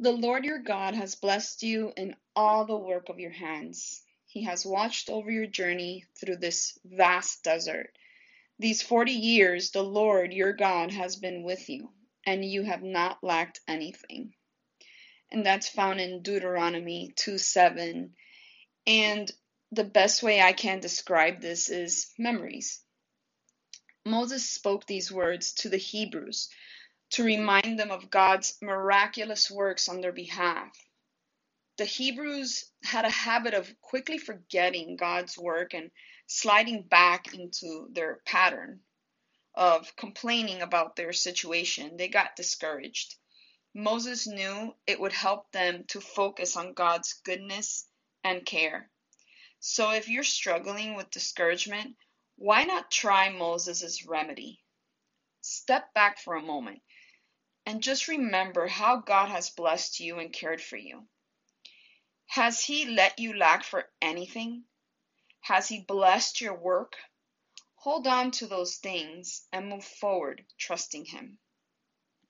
The Lord your God has blessed you in all the work of your hands. He has watched over your journey through this vast desert. These forty years the Lord your God has been with you, and you have not lacked anything. And that's found in Deuteronomy 2 7. And the best way I can describe this is memories. Moses spoke these words to the Hebrews to remind them of God's miraculous works on their behalf. The Hebrews had a habit of quickly forgetting God's work and sliding back into their pattern of complaining about their situation. They got discouraged. Moses knew it would help them to focus on God's goodness and care. So if you're struggling with discouragement, why not try Moses' remedy? Step back for a moment and just remember how God has blessed you and cared for you. Has He let you lack for anything? Has He blessed your work? Hold on to those things and move forward, trusting Him.